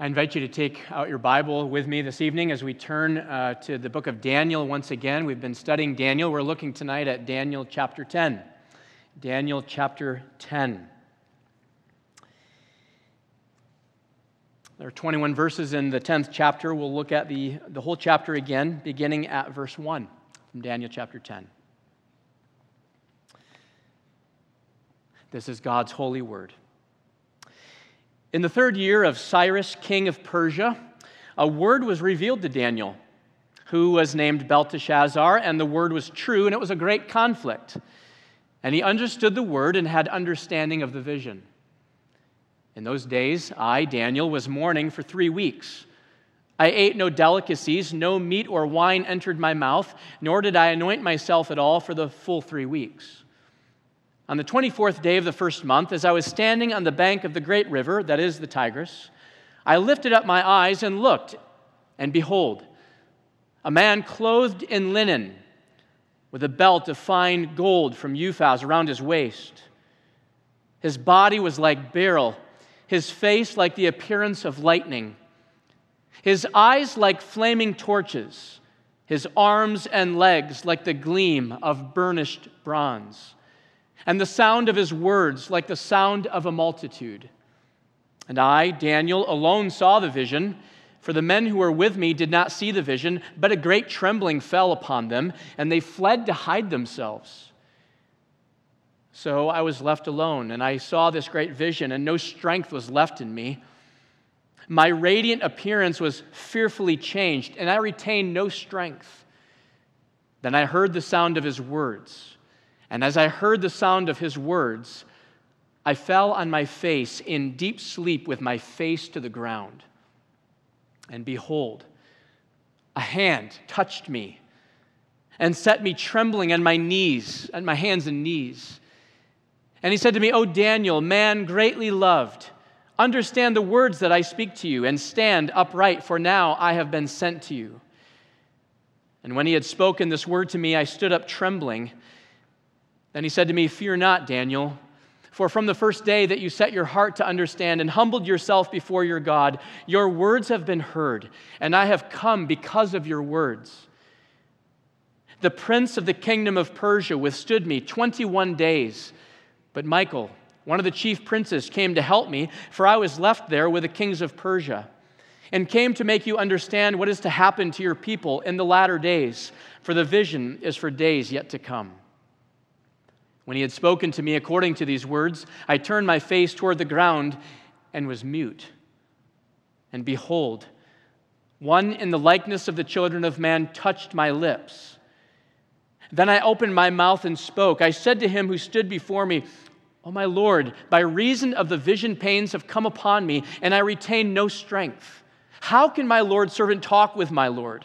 I invite you to take out your Bible with me this evening as we turn uh, to the book of Daniel once again. We've been studying Daniel. We're looking tonight at Daniel chapter 10. Daniel chapter 10. There are 21 verses in the 10th chapter. We'll look at the, the whole chapter again, beginning at verse 1 from Daniel chapter 10. This is God's holy word. In the third year of Cyrus, king of Persia, a word was revealed to Daniel, who was named Belteshazzar, and the word was true, and it was a great conflict. And he understood the word and had understanding of the vision. In those days, I, Daniel, was mourning for three weeks. I ate no delicacies, no meat or wine entered my mouth, nor did I anoint myself at all for the full three weeks. On the 24th day of the first month, as I was standing on the bank of the great river, that is the Tigris, I lifted up my eyes and looked, and behold, a man clothed in linen, with a belt of fine gold from Uphaz around his waist. His body was like beryl, his face like the appearance of lightning, his eyes like flaming torches, his arms and legs like the gleam of burnished bronze and the sound of his words like the sound of a multitude. And I, Daniel, alone saw the vision, for the men who were with me did not see the vision, but a great trembling fell upon them, and they fled to hide themselves. So I was left alone, and I saw this great vision, and no strength was left in me. My radiant appearance was fearfully changed, and I retained no strength. Then I heard the sound of his words and as I heard the sound of his words, I fell on my face in deep sleep with my face to the ground. And behold, a hand touched me and set me trembling on my knees, on my hands and knees. And he said to me, O Daniel, man greatly loved, understand the words that I speak to you and stand upright, for now I have been sent to you. And when he had spoken this word to me, I stood up trembling. Then he said to me, Fear not, Daniel, for from the first day that you set your heart to understand and humbled yourself before your God, your words have been heard, and I have come because of your words. The prince of the kingdom of Persia withstood me 21 days, but Michael, one of the chief princes, came to help me, for I was left there with the kings of Persia, and came to make you understand what is to happen to your people in the latter days, for the vision is for days yet to come. When he had spoken to me according to these words, I turned my face toward the ground and was mute. And behold, one in the likeness of the children of man touched my lips. Then I opened my mouth and spoke. I said to him who stood before me, O my Lord, by reason of the vision pains have come upon me, and I retain no strength. How can my Lord's servant talk with my Lord?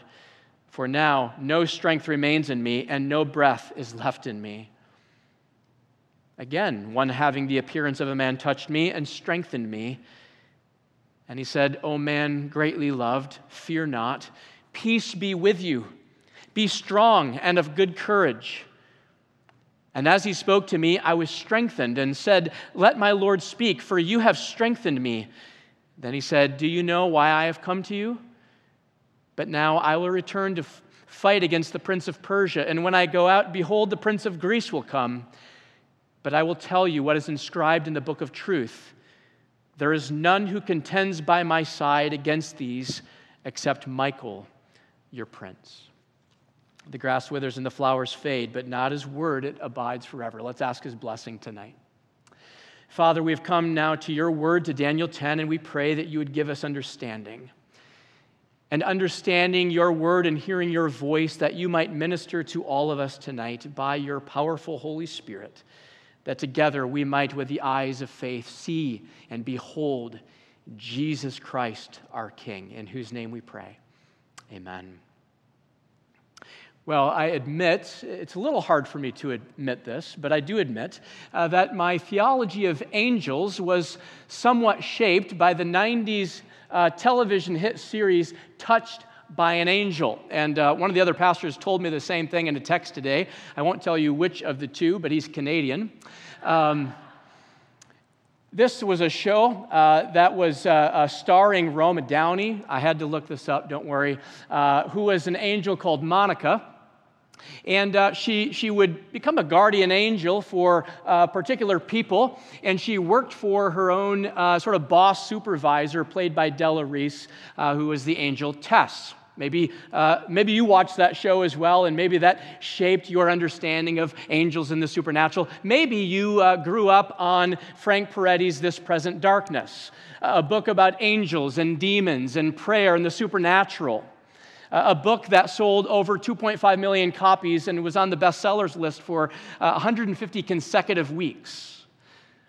For now no strength remains in me, and no breath is left in me. Again, one having the appearance of a man touched me and strengthened me. And he said, O man greatly loved, fear not. Peace be with you. Be strong and of good courage. And as he spoke to me, I was strengthened and said, Let my Lord speak, for you have strengthened me. Then he said, Do you know why I have come to you? But now I will return to fight against the prince of Persia. And when I go out, behold, the prince of Greece will come but I will tell you what is inscribed in the book of truth. There is none who contends by my side against these except Michael, your prince. The grass withers and the flowers fade, but not his word, it abides forever. Let's ask his blessing tonight. Father, we have come now to your word, to Daniel 10, and we pray that you would give us understanding. And understanding your word and hearing your voice, that you might minister to all of us tonight by your powerful Holy Spirit that together we might, with the eyes of faith, see and behold Jesus Christ, our King, in whose name we pray. Amen. Well, I admit, it's a little hard for me to admit this, but I do admit uh, that my theology of angels was somewhat shaped by the 90s uh, television hit series Touched by an angel. And uh, one of the other pastors told me the same thing in a text today. I won't tell you which of the two, but he's Canadian. Um, This was a show uh, that was uh, uh, starring Roma Downey. I had to look this up, don't worry, uh, who was an angel called Monica. And uh, she, she would become a guardian angel for uh, particular people, and she worked for her own sort of boss supervisor, played by Della Reese, who was the angel Tess. Maybe, uh, maybe you watched that show as well, and maybe that shaped your understanding of angels and the supernatural. Maybe you uh, grew up on Frank Peretti's This Present Darkness, a book about angels and demons and prayer and the supernatural. A book that sold over 2.5 million copies and was on the bestsellers list for uh, 150 consecutive weeks.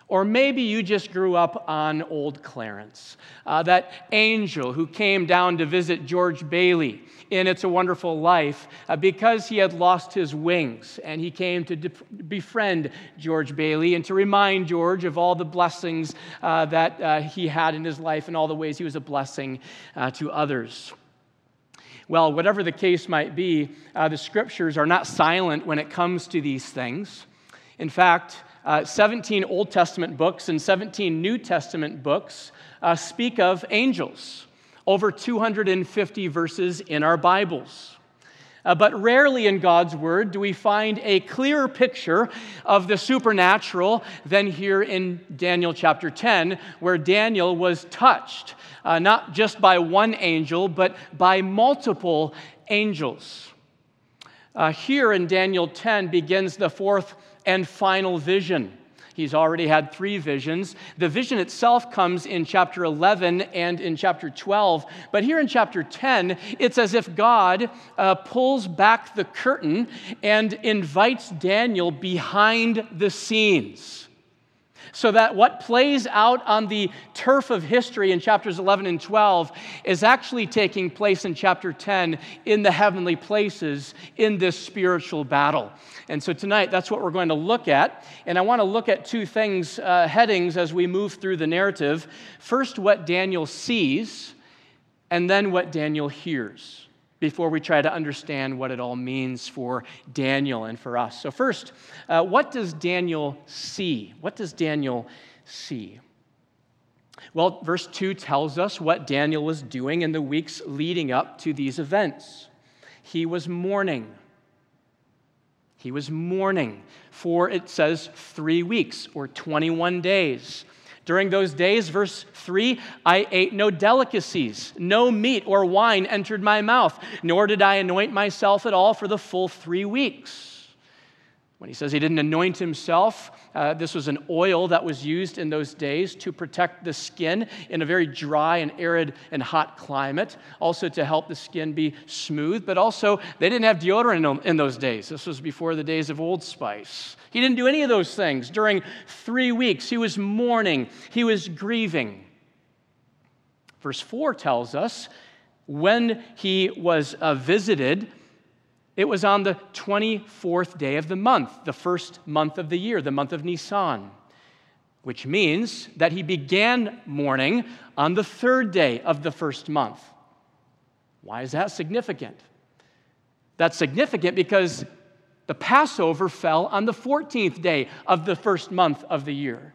Or maybe you just grew up on Old Clarence, uh, that angel who came down to visit George Bailey in It's a Wonderful Life uh, because he had lost his wings. And he came to de- befriend George Bailey and to remind George of all the blessings uh, that uh, he had in his life and all the ways he was a blessing uh, to others. Well, whatever the case might be, uh, the scriptures are not silent when it comes to these things. In fact, uh, 17 Old Testament books and 17 New Testament books uh, speak of angels, over 250 verses in our Bibles. Uh, but rarely in God's Word do we find a clearer picture of the supernatural than here in Daniel chapter 10, where Daniel was touched uh, not just by one angel, but by multiple angels. Uh, here in Daniel 10 begins the fourth and final vision. He's already had three visions. The vision itself comes in chapter 11 and in chapter 12. But here in chapter 10, it's as if God uh, pulls back the curtain and invites Daniel behind the scenes so that what plays out on the turf of history in chapters 11 and 12 is actually taking place in chapter 10 in the heavenly places in this spiritual battle. And so tonight, that's what we're going to look at. And I want to look at two things, uh, headings, as we move through the narrative. First, what Daniel sees, and then what Daniel hears before we try to understand what it all means for Daniel and for us. So, first, uh, what does Daniel see? What does Daniel see? Well, verse 2 tells us what Daniel was doing in the weeks leading up to these events. He was mourning. He was mourning for, it says, three weeks or 21 days. During those days, verse 3, I ate no delicacies, no meat or wine entered my mouth, nor did I anoint myself at all for the full three weeks. When he says he didn't anoint himself, uh, this was an oil that was used in those days to protect the skin in a very dry and arid and hot climate, also to help the skin be smooth. But also, they didn't have deodorant in those days. This was before the days of Old Spice. He didn't do any of those things. During three weeks, he was mourning, he was grieving. Verse 4 tells us when he was uh, visited, it was on the 24th day of the month, the first month of the year, the month of Nisan, which means that he began mourning on the third day of the first month. Why is that significant? That's significant because the Passover fell on the 14th day of the first month of the year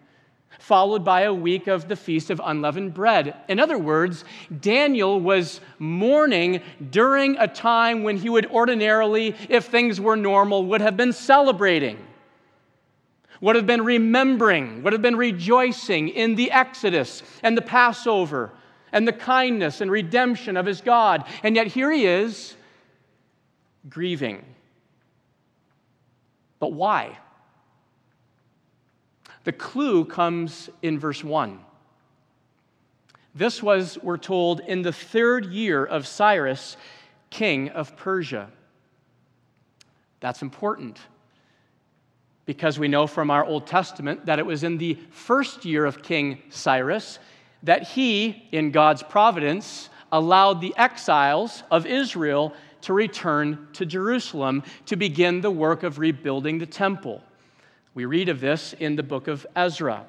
followed by a week of the Feast of Unleavened Bread. In other words, Daniel was mourning during a time when he would ordinarily, if things were normal, would have been celebrating, would have been remembering, would have been rejoicing in the Exodus and the Passover and the kindness and redemption of his God. And yet here he is grieving. But why? The clue comes in verse 1. This was, we're told, in the third year of Cyrus, king of Persia. That's important because we know from our Old Testament that it was in the first year of King Cyrus that he, in God's providence, allowed the exiles of Israel to return to Jerusalem to begin the work of rebuilding the temple. We read of this in the book of Ezra,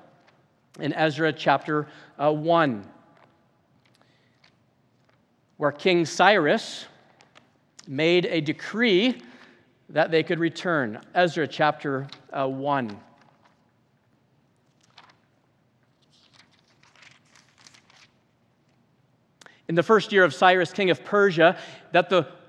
in Ezra chapter uh, 1, where King Cyrus made a decree that they could return. Ezra chapter uh, 1. In the first year of Cyrus, king of Persia, that the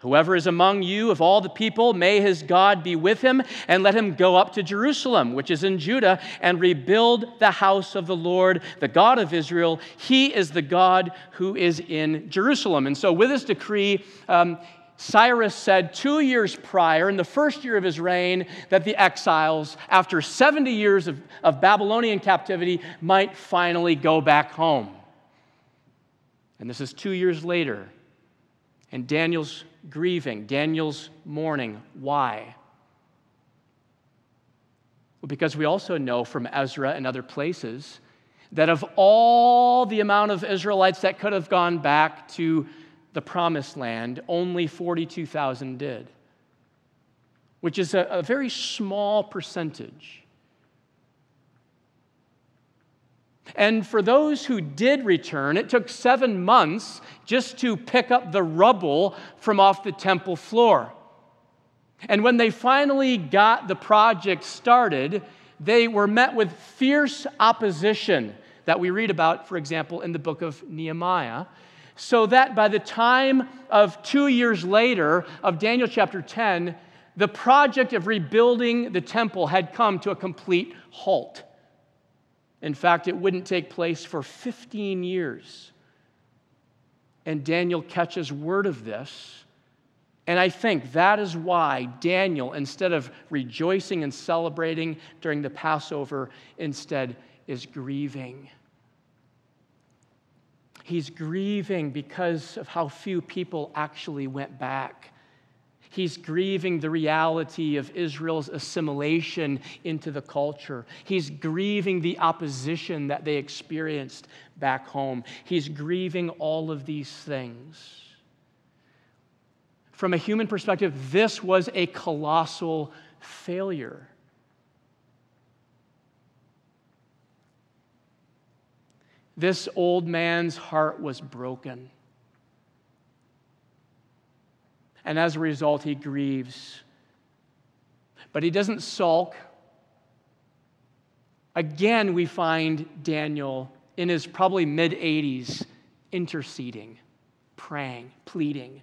Whoever is among you of all the people, may his God be with him, and let him go up to Jerusalem, which is in Judah, and rebuild the house of the Lord, the God of Israel. He is the God who is in Jerusalem. And so, with this decree, um, Cyrus said two years prior, in the first year of his reign, that the exiles, after 70 years of, of Babylonian captivity, might finally go back home. And this is two years later. And Daniel's grieving, Daniel's mourning. Why? Well, because we also know from Ezra and other places that of all the amount of Israelites that could have gone back to the promised land, only 42,000 did, which is a, a very small percentage. And for those who did return, it took seven months just to pick up the rubble from off the temple floor. And when they finally got the project started, they were met with fierce opposition that we read about, for example, in the book of Nehemiah. So that by the time of two years later, of Daniel chapter 10, the project of rebuilding the temple had come to a complete halt. In fact, it wouldn't take place for 15 years. And Daniel catches word of this. And I think that is why Daniel, instead of rejoicing and celebrating during the Passover, instead is grieving. He's grieving because of how few people actually went back. He's grieving the reality of Israel's assimilation into the culture. He's grieving the opposition that they experienced back home. He's grieving all of these things. From a human perspective, this was a colossal failure. This old man's heart was broken. And as a result, he grieves. But he doesn't sulk. Again, we find Daniel in his probably mid 80s interceding, praying, pleading,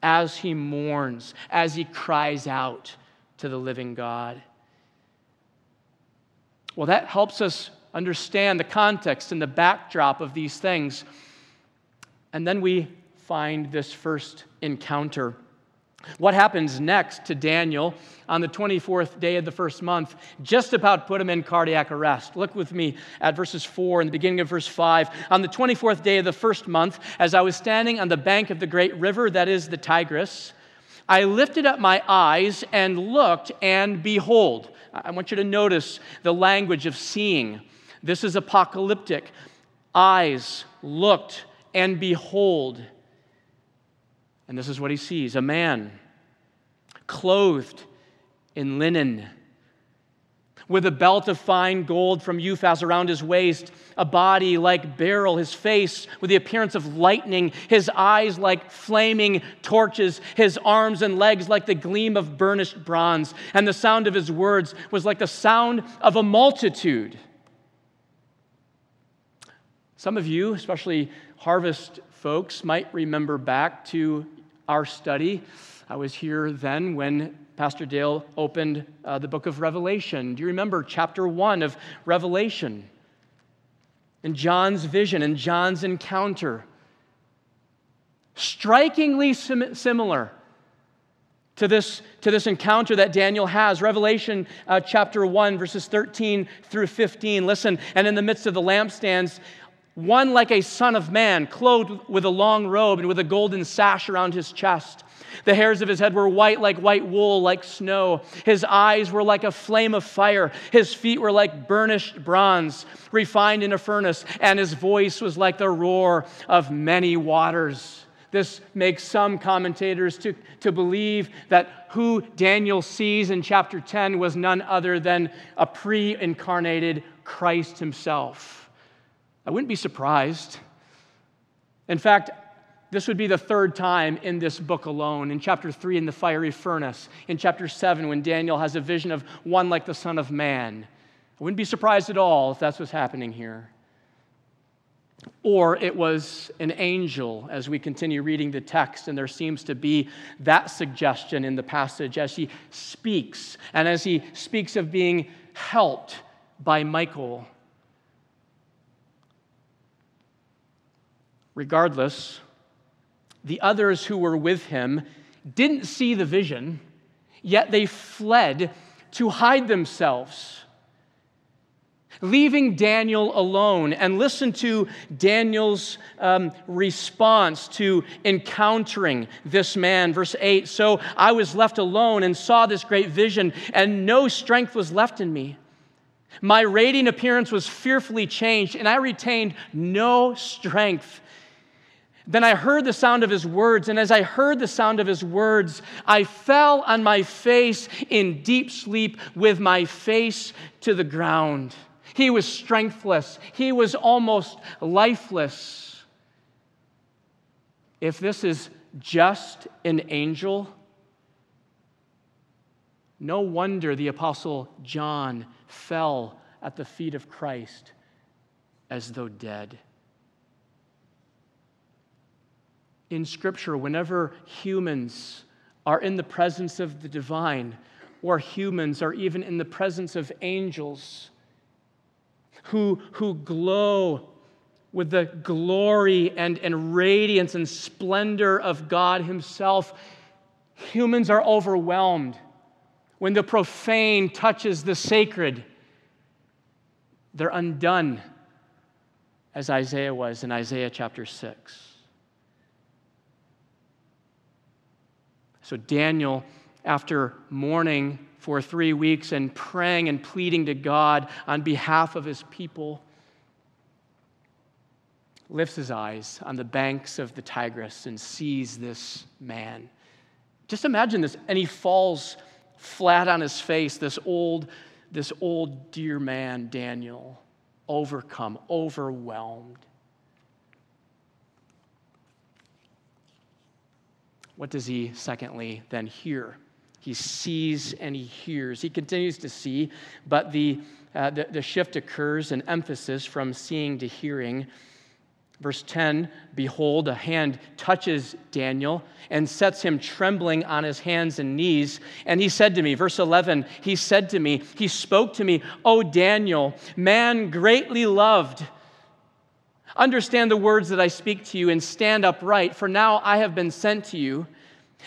as he mourns, as he cries out to the living God. Well, that helps us understand the context and the backdrop of these things. And then we find this first encounter. What happens next to Daniel on the 24th day of the first month just about put him in cardiac arrest. Look with me at verses 4 and the beginning of verse 5. On the 24th day of the first month, as I was standing on the bank of the great river that is the Tigris, I lifted up my eyes and looked, and behold, I want you to notice the language of seeing. This is apocalyptic. Eyes looked, and behold, and this is what he sees a man clothed in linen, with a belt of fine gold from Uphaz around his waist, a body like beryl, his face with the appearance of lightning, his eyes like flaming torches, his arms and legs like the gleam of burnished bronze, and the sound of his words was like the sound of a multitude. Some of you, especially harvest folks, might remember back to our study. I was here then when Pastor Dale opened uh, the book of Revelation. Do you remember chapter one of Revelation? And John's vision and John's encounter. Strikingly sim- similar to this, to this encounter that Daniel has. Revelation uh, chapter 1, verses 13 through 15. Listen, and in the midst of the lampstands, one like a son of man, clothed with a long robe and with a golden sash around his chest. The hairs of his head were white like white wool, like snow. His eyes were like a flame of fire. His feet were like burnished bronze, refined in a furnace. And his voice was like the roar of many waters. This makes some commentators to, to believe that who Daniel sees in chapter 10 was none other than a pre incarnated Christ himself. I wouldn't be surprised. In fact, this would be the third time in this book alone. In chapter 3, in the fiery furnace. In chapter 7, when Daniel has a vision of one like the Son of Man. I wouldn't be surprised at all if that's what's happening here. Or it was an angel as we continue reading the text, and there seems to be that suggestion in the passage as he speaks, and as he speaks of being helped by Michael. Regardless, the others who were with him didn't see the vision, yet they fled to hide themselves. Leaving Daniel alone, and listen to Daniel's um, response to encountering this man. Verse 8 So I was left alone and saw this great vision, and no strength was left in me. My radiant appearance was fearfully changed, and I retained no strength. Then I heard the sound of his words, and as I heard the sound of his words, I fell on my face in deep sleep with my face to the ground. He was strengthless, he was almost lifeless. If this is just an angel, no wonder the Apostle John fell at the feet of Christ as though dead. In Scripture, whenever humans are in the presence of the divine, or humans are even in the presence of angels who, who glow with the glory and, and radiance and splendor of God Himself, humans are overwhelmed. When the profane touches the sacred, they're undone, as Isaiah was in Isaiah chapter 6. So Daniel, after mourning for three weeks and praying and pleading to God on behalf of his people, lifts his eyes on the banks of the Tigris and sees this man. Just imagine this. And he falls flat on his face, this old, this old dear man, Daniel, overcome, overwhelmed. What does he, secondly, then hear? He sees and he hears. He continues to see, but the, uh, the, the shift occurs, an emphasis from seeing to hearing. Verse 10 Behold, a hand touches Daniel and sets him trembling on his hands and knees. And he said to me, verse 11, he said to me, he spoke to me, O Daniel, man greatly loved Understand the words that I speak to you and stand upright, for now I have been sent to you.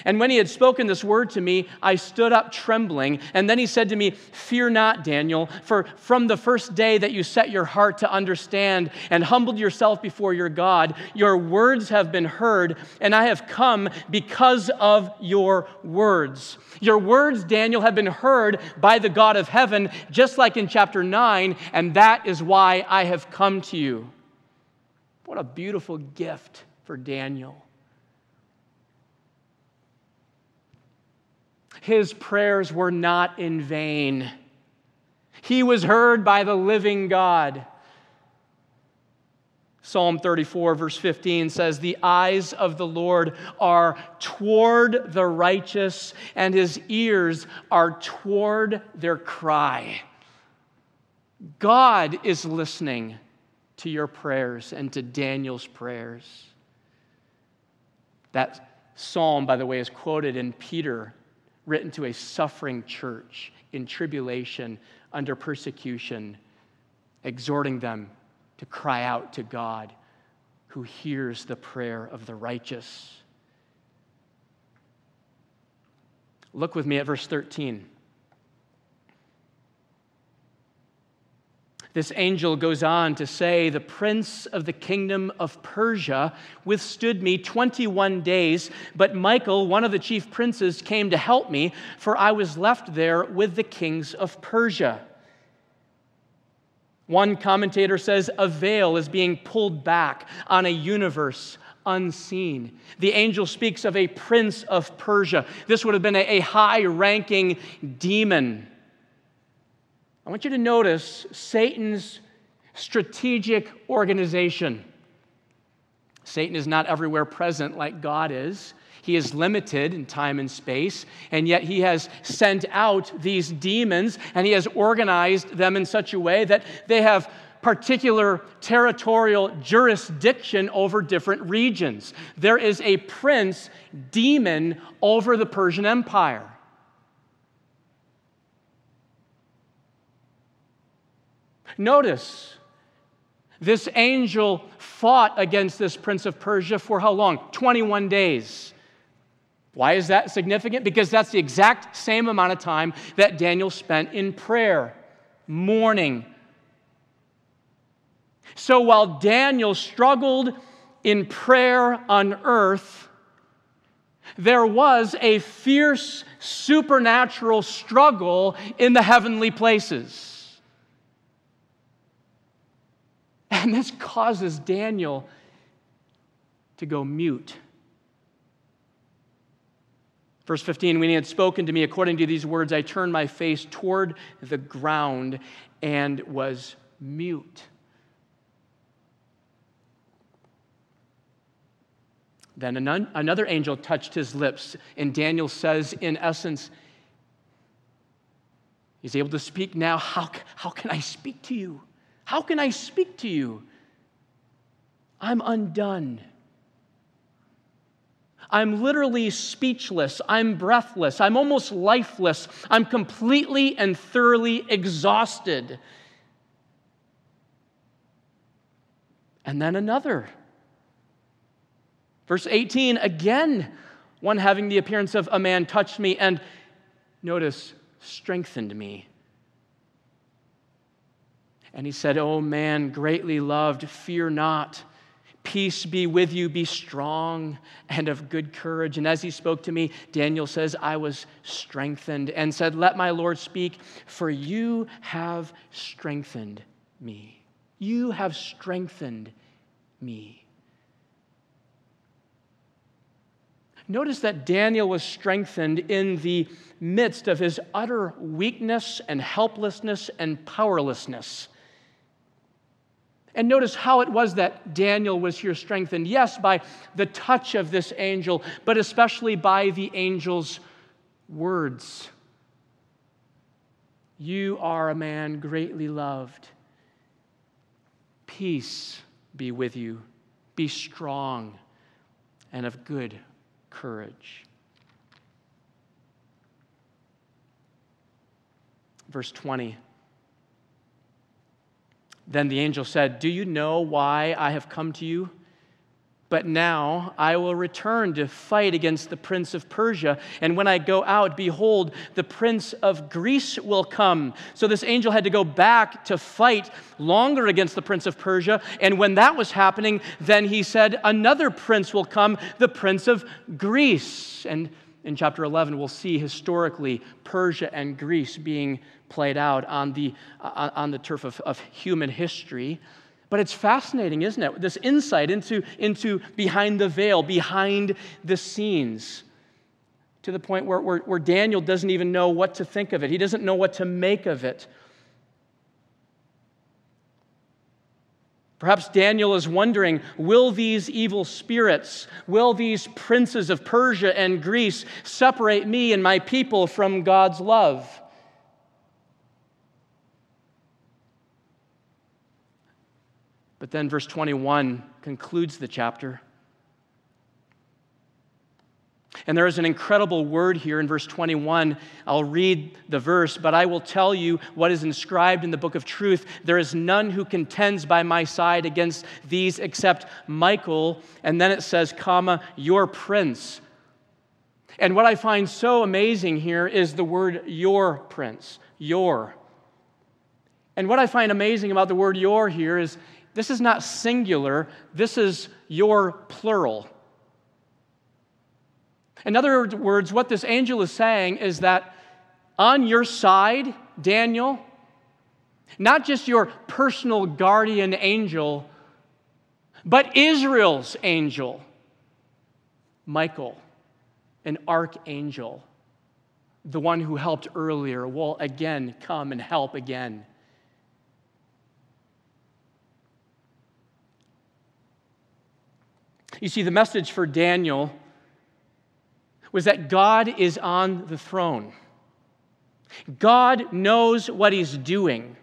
And when he had spoken this word to me, I stood up trembling. And then he said to me, Fear not, Daniel, for from the first day that you set your heart to understand and humbled yourself before your God, your words have been heard, and I have come because of your words. Your words, Daniel, have been heard by the God of heaven, just like in chapter 9, and that is why I have come to you. What a beautiful gift for Daniel. His prayers were not in vain. He was heard by the living God. Psalm 34, verse 15 says, The eyes of the Lord are toward the righteous, and his ears are toward their cry. God is listening to your prayers and to Daniel's prayers. That psalm, by the way, is quoted in Peter, written to a suffering church in tribulation, under persecution, exhorting them to cry out to God who hears the prayer of the righteous. Look with me at verse 13. This angel goes on to say, The prince of the kingdom of Persia withstood me 21 days, but Michael, one of the chief princes, came to help me, for I was left there with the kings of Persia. One commentator says, A veil is being pulled back on a universe unseen. The angel speaks of a prince of Persia. This would have been a, high ranking demon. I want you to notice Satan's strategic organization. Satan is not everywhere present like God is. He is limited in time and space, and yet he has sent out these demons and he has organized them in such a way that they have particular territorial jurisdiction over different regions. There is a prince demon over the Persian Empire. Notice, this angel fought against this prince of Persia for how long? 21 days. Why is that significant? Because that's the exact same amount of time that Daniel spent in prayer, mourning, so while Daniel struggled in prayer on earth, there was a fierce supernatural struggle in the heavenly places. And this causes Daniel to go mute. Verse 15, when he had spoken to me according to these words, I turned my face toward the ground and was mute. Then another angel touched his lips, and Daniel says, in essence, he's able to speak now. How, how can I speak to you? How can I speak to you? I'm undone. I'm literally speechless. I'm breathless. I'm almost lifeless. I'm completely and thoroughly exhausted. And then another Verse 18, again, one having the appearance of a man touched me and, notice, strengthened me. And he said, O man, greatly loved, fear not. Peace be with you, be strong and of good courage. And as he spoke to me, Daniel says, I was strengthened and said, Let my Lord speak, for you have strengthened me. You have strengthened me. Notice that Daniel was strengthened in the midst of his utter weakness and helplessness and powerlessness. And notice how it was that Daniel was here strengthened. Yes, by the touch of this angel, but especially by the angel's words. You are a man greatly loved. Peace be with you. Be strong and of good courage. Verse 20. Then the angel said, Do you know why I have come to you? But now I will return to fight against the prince of Persia. And when I go out, behold, the prince of Greece will come. So this angel had to go back to fight longer against the prince of Persia. And when that was happening, then he said, Another prince will come, the prince of Greece. And in chapter 11, we'll see historically Persia and Greece being played out on the, uh, on the turf of, of human history. But it's fascinating, isn't it? This insight into, into behind the veil, behind the scenes, to the point where, where, where Daniel doesn't even know what to think of it. He doesn't know what to make of it. Perhaps Daniel is wondering will these evil spirits, will these princes of Persia and Greece separate me and my people from God's love? But then verse 21 concludes the chapter. And there is an incredible word here in verse 21. I'll read the verse, but I will tell you what is inscribed in the book of truth. There is none who contends by my side against these except Michael. And then it says, comma, your prince. And what I find so amazing here is the word your prince, your. And what I find amazing about the word your here is this is not singular, this is your plural. In other words, what this angel is saying is that on your side, Daniel, not just your personal guardian angel, but Israel's angel, Michael, an archangel, the one who helped earlier, will again come and help again. You see, the message for Daniel was that God is on the throne. God knows what he's doing.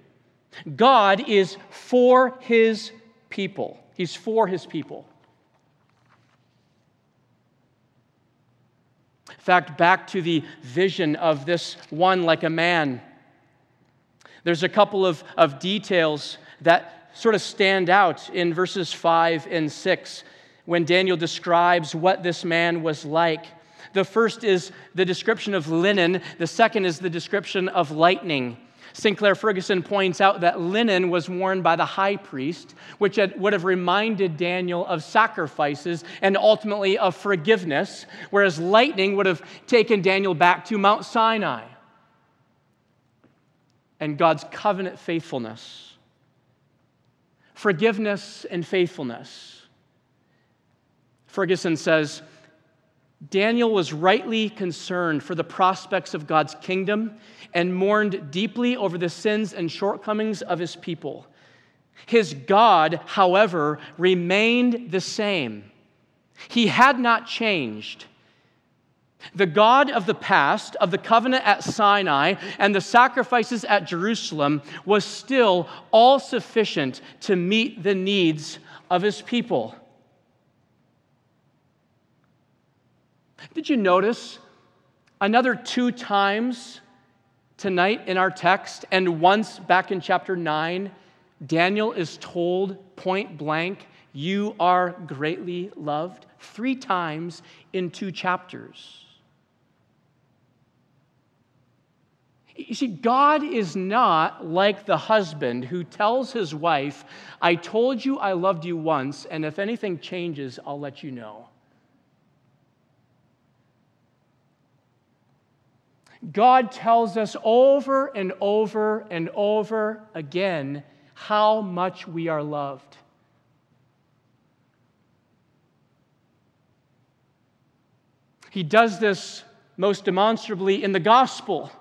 God is for his people. He's for his people. In fact, back to the vision of this one like a man, there's a couple of, of details that sort of stand out in verses 5 and 6 when Daniel describes what this man was like. The first is the description of linen, the second is the description of lightning. Sinclair Ferguson points out that linen was worn by the high priest, which would have reminded Daniel of sacrifices and ultimately of forgiveness, whereas lightning would have taken Daniel back to Mount Sinai and God's covenant faithfulness. Forgiveness and faithfulness. Ferguson says, Daniel was rightly concerned for the prospects of God's kingdom and mourned deeply over the sins and shortcomings of his people. His God, however, remained the same. He had not changed. The God of the past, of the covenant at Sinai, and the sacrifices at Jerusalem was still all sufficient to meet the needs of his people. Did you notice another two times tonight in our text and once back in chapter 9, Daniel is told point blank, You are greatly loved, three times in two chapters. You see, God is not like the husband who tells his wife, I told you I loved you once, and if anything changes, I'll let you know. God tells us over and over and over again how much we are loved. He does this most demonstrably in the gospel.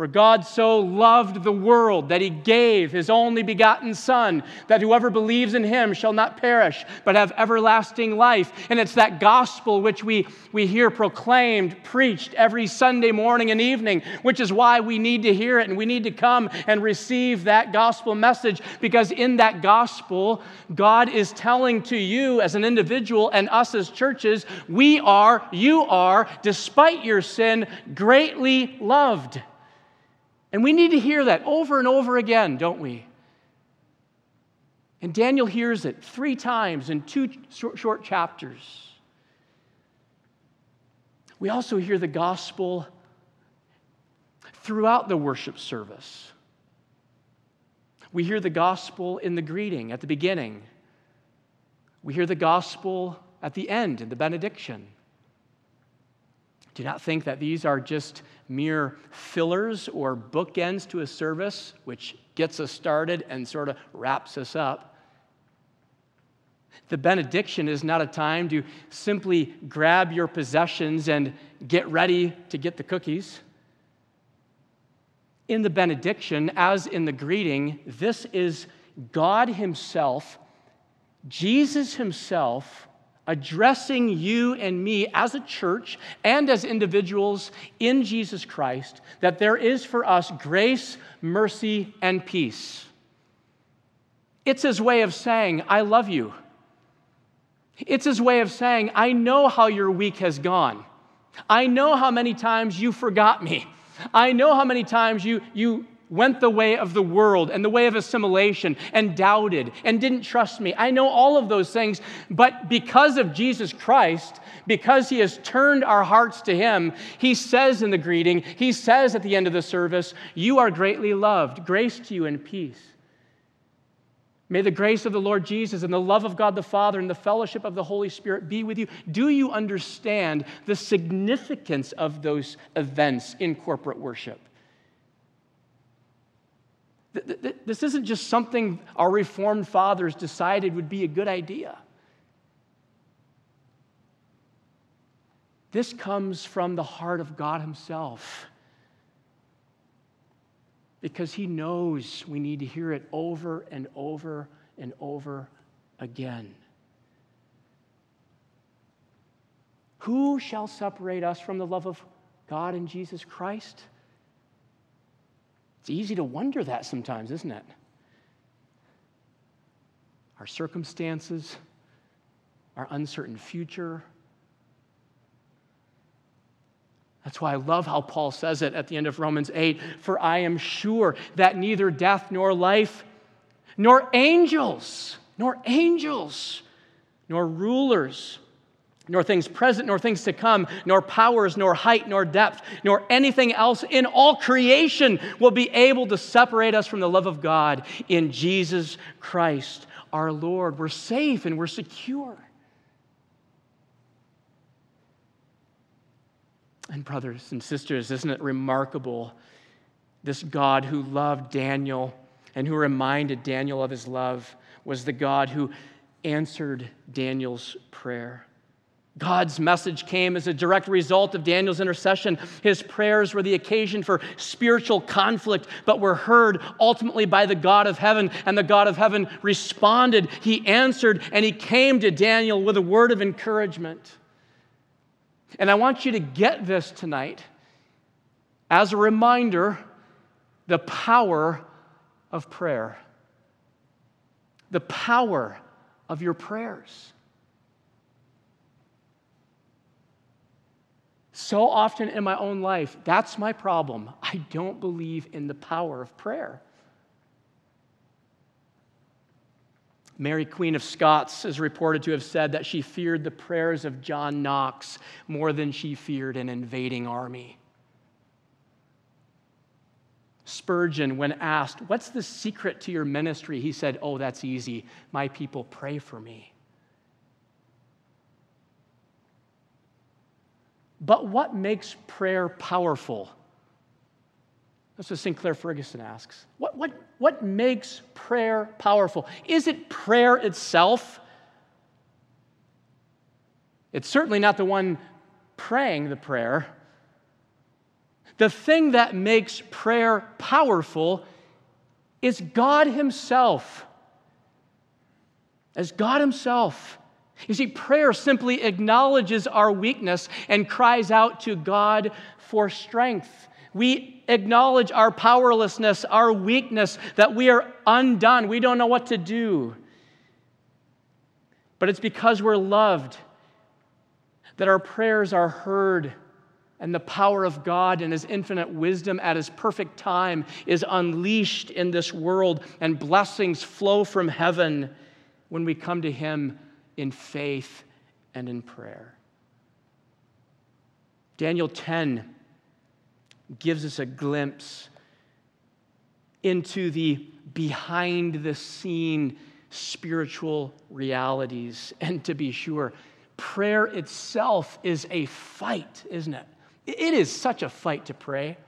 For God so loved the world that he gave his only begotten Son, that whoever believes in him shall not perish, but have everlasting life. And it's that gospel which we, we hear proclaimed, preached every Sunday morning and evening, which is why we need to hear it and we need to come and receive that gospel message, because in that gospel, God is telling to you as an individual and us as churches, we are, you are, despite your sin, greatly loved. And we need to hear that over and over again, don't we? And Daniel hears it three times in two short, chapters. We also hear the gospel throughout the worship service. We hear the gospel in the greeting at the beginning. We hear the gospel at the end in the benediction. Do not think that these are just mere fillers or bookends to a service, which gets us started and sort of wraps us up. The benediction is not a time to simply grab your possessions and get ready to get the cookies. In the benediction, as in the greeting, this is God Himself, Jesus Himself addressing you and me as a church and as individuals in Jesus Christ that there is for us grace, mercy, and peace. It's his way of saying, I love you. It's his way of saying, I know how your week has gone. I know how many times you forgot me. I know how many times you, you went the way of the world and the way of assimilation and doubted and didn't trust me. I know all of those things, but because of Jesus Christ, because he has turned our hearts to him, he says in the greeting, he says at the end of the service, You are greatly loved. Grace to you and peace. May the grace of the Lord Jesus and the love of God the Father and the fellowship of the Holy Spirit be with you. Do you understand the significance of those events in corporate worship? This isn't just something our Reformed fathers decided would be a good idea. This comes from the heart of God Himself because He knows we need to hear it over and over and over again. Who shall separate us from the love of God in Jesus Christ? It's easy to wonder that sometimes, isn't it? Our circumstances, our uncertain future. That's why I love how Paul says it at the end of Romans 8 For I am sure that neither death nor life, nor angels, nor angels, nor rulers, nor things present, nor things to come, nor powers, nor height, nor depth, nor anything else in all creation will be able to separate us from the love of God in Jesus Christ our Lord. We're safe and we're secure. And, brothers and sisters, isn't it remarkable? This God who loved Daniel and who reminded Daniel of his love was the God who answered Daniel's prayer. God's message came as a direct result of Daniel's intercession. His prayers were the occasion for spiritual conflict, but were heard ultimately by the God of heaven, and the God of heaven responded. He answered, and he came to Daniel with a word of encouragement. And I want you to get this tonight as a reminder the power of prayer. The power of your prayers. So often in my own life, that's my problem. I don't believe in the power of prayer. Mary, Queen of Scots, is reported to have said that she feared the prayers of John Knox more than she feared an invading army. Spurgeon, when asked, What's the secret to your ministry? He said, Oh, that's easy. My people pray for me. But what makes prayer powerful? That's what Sinclair Ferguson asks. What, what, what makes prayer powerful? Is it prayer itself? It's certainly not the one praying the prayer. The thing that makes prayer powerful is God Himself. As God Himself. You see, prayer simply acknowledges our weakness and cries out to God for strength. We acknowledge our powerlessness, our weakness, that we are undone. We don't know what to do. But it's because we're loved that our prayers are heard and the power of God and His infinite wisdom at His perfect time is unleashed in this world, and blessings flow from heaven when we come to Him in faith and in prayer. Daniel 10 gives us a glimpse into the behind the scene spiritual realities. And to be sure, prayer itself is a fight, isn't it? It is such a fight to pray.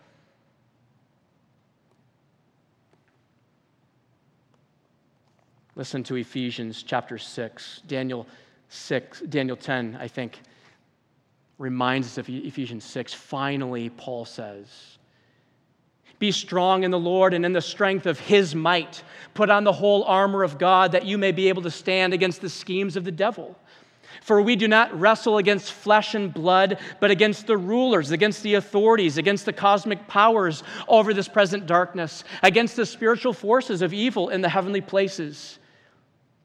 Listen to Ephesians chapter 6. Daniel 6, Daniel 10, I think, reminds us of Ephesians 6. Finally, Paul says, Be strong in the Lord and in the strength of his might. Put on the whole armor of God that you may be able to stand against the schemes of the devil. For we do not wrestle against flesh and blood, but against the rulers, against the authorities, against the cosmic powers over this present darkness, against the spiritual forces of evil in the heavenly places.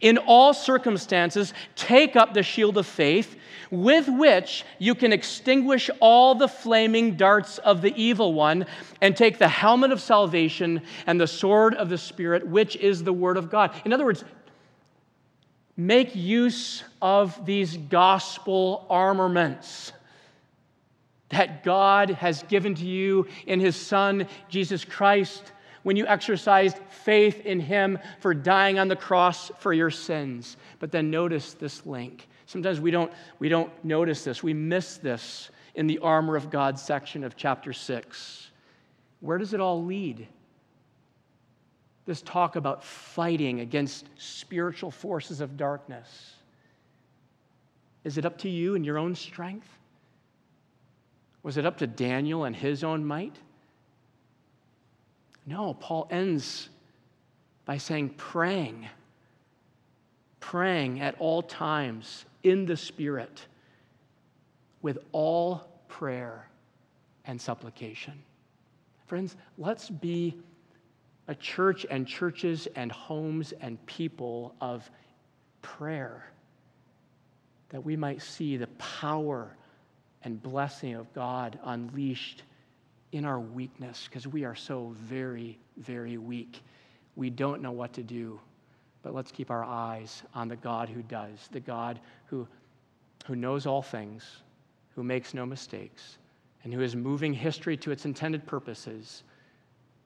In all circumstances, take up the shield of faith with which you can extinguish all the flaming darts of the evil one and take the helmet of salvation and the sword of the Spirit, which is the Word of God. In other words, make use of these gospel armaments that God has given to you in His Son, Jesus Christ. When you exercised faith in him for dying on the cross for your sins. But then notice this link. Sometimes we don't, we don't notice this, we miss this in the armor of God section of chapter 6. Where does it all lead? This talk about fighting against spiritual forces of darkness. Is it up to you and your own strength? Was it up to Daniel and his own might? No, Paul ends by saying, praying, praying at all times in the Spirit with all prayer and supplication. Friends, let's be a church and churches and homes and people of prayer that we might see the power and blessing of God unleashed in our weakness because we are so very, very weak. We don't know what to do, but let's keep our eyes on the God who does, the God who, who knows all things, who makes no mistakes, and who is moving history to its intended purposes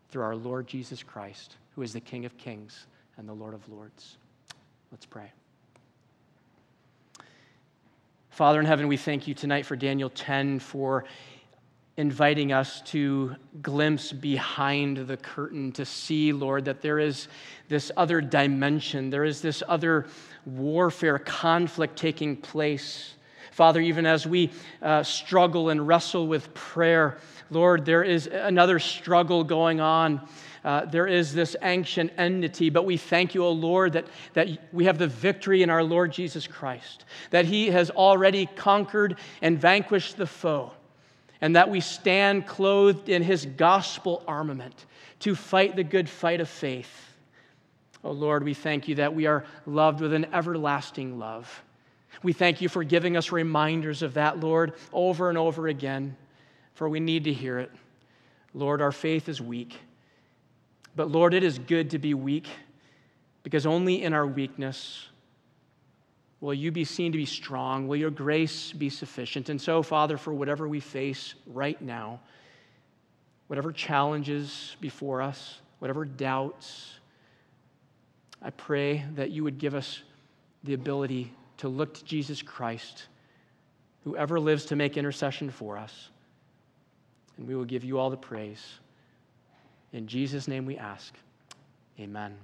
through our Lord Jesus Christ, who is the King of kings and the Lord of lords. Let's pray. Father in heaven, we thank you tonight for Daniel 10 for inviting us to glimpse behind the curtain to see, Lord, that there is this other dimension, there is this other warfare, conflict taking place. Father, even as we uh, struggle and wrestle with prayer, Lord, there is another struggle going on. Uh, there is this ancient enmity, but we thank you, O Lord, that, that we have the victory in our Lord Jesus Christ, that He has already conquered and vanquished the foe and that we stand clothed in his gospel armament to fight the good fight of faith. Oh Lord, we thank you that we are loved with an everlasting love. We thank you for giving us reminders of that, Lord, over and over again, for we need to hear it. Lord, our faith is weak. But Lord, it is good to be weak because only in our weakness Will you be seen to be strong? Will your grace be sufficient? And so, Father, for whatever we face right now, whatever challenges before us, whatever doubts, I pray that you would give us the ability to look to Jesus Christ, whoever lives to make intercession for us. And we will give you all the praise. In Jesus' name we ask. Amen.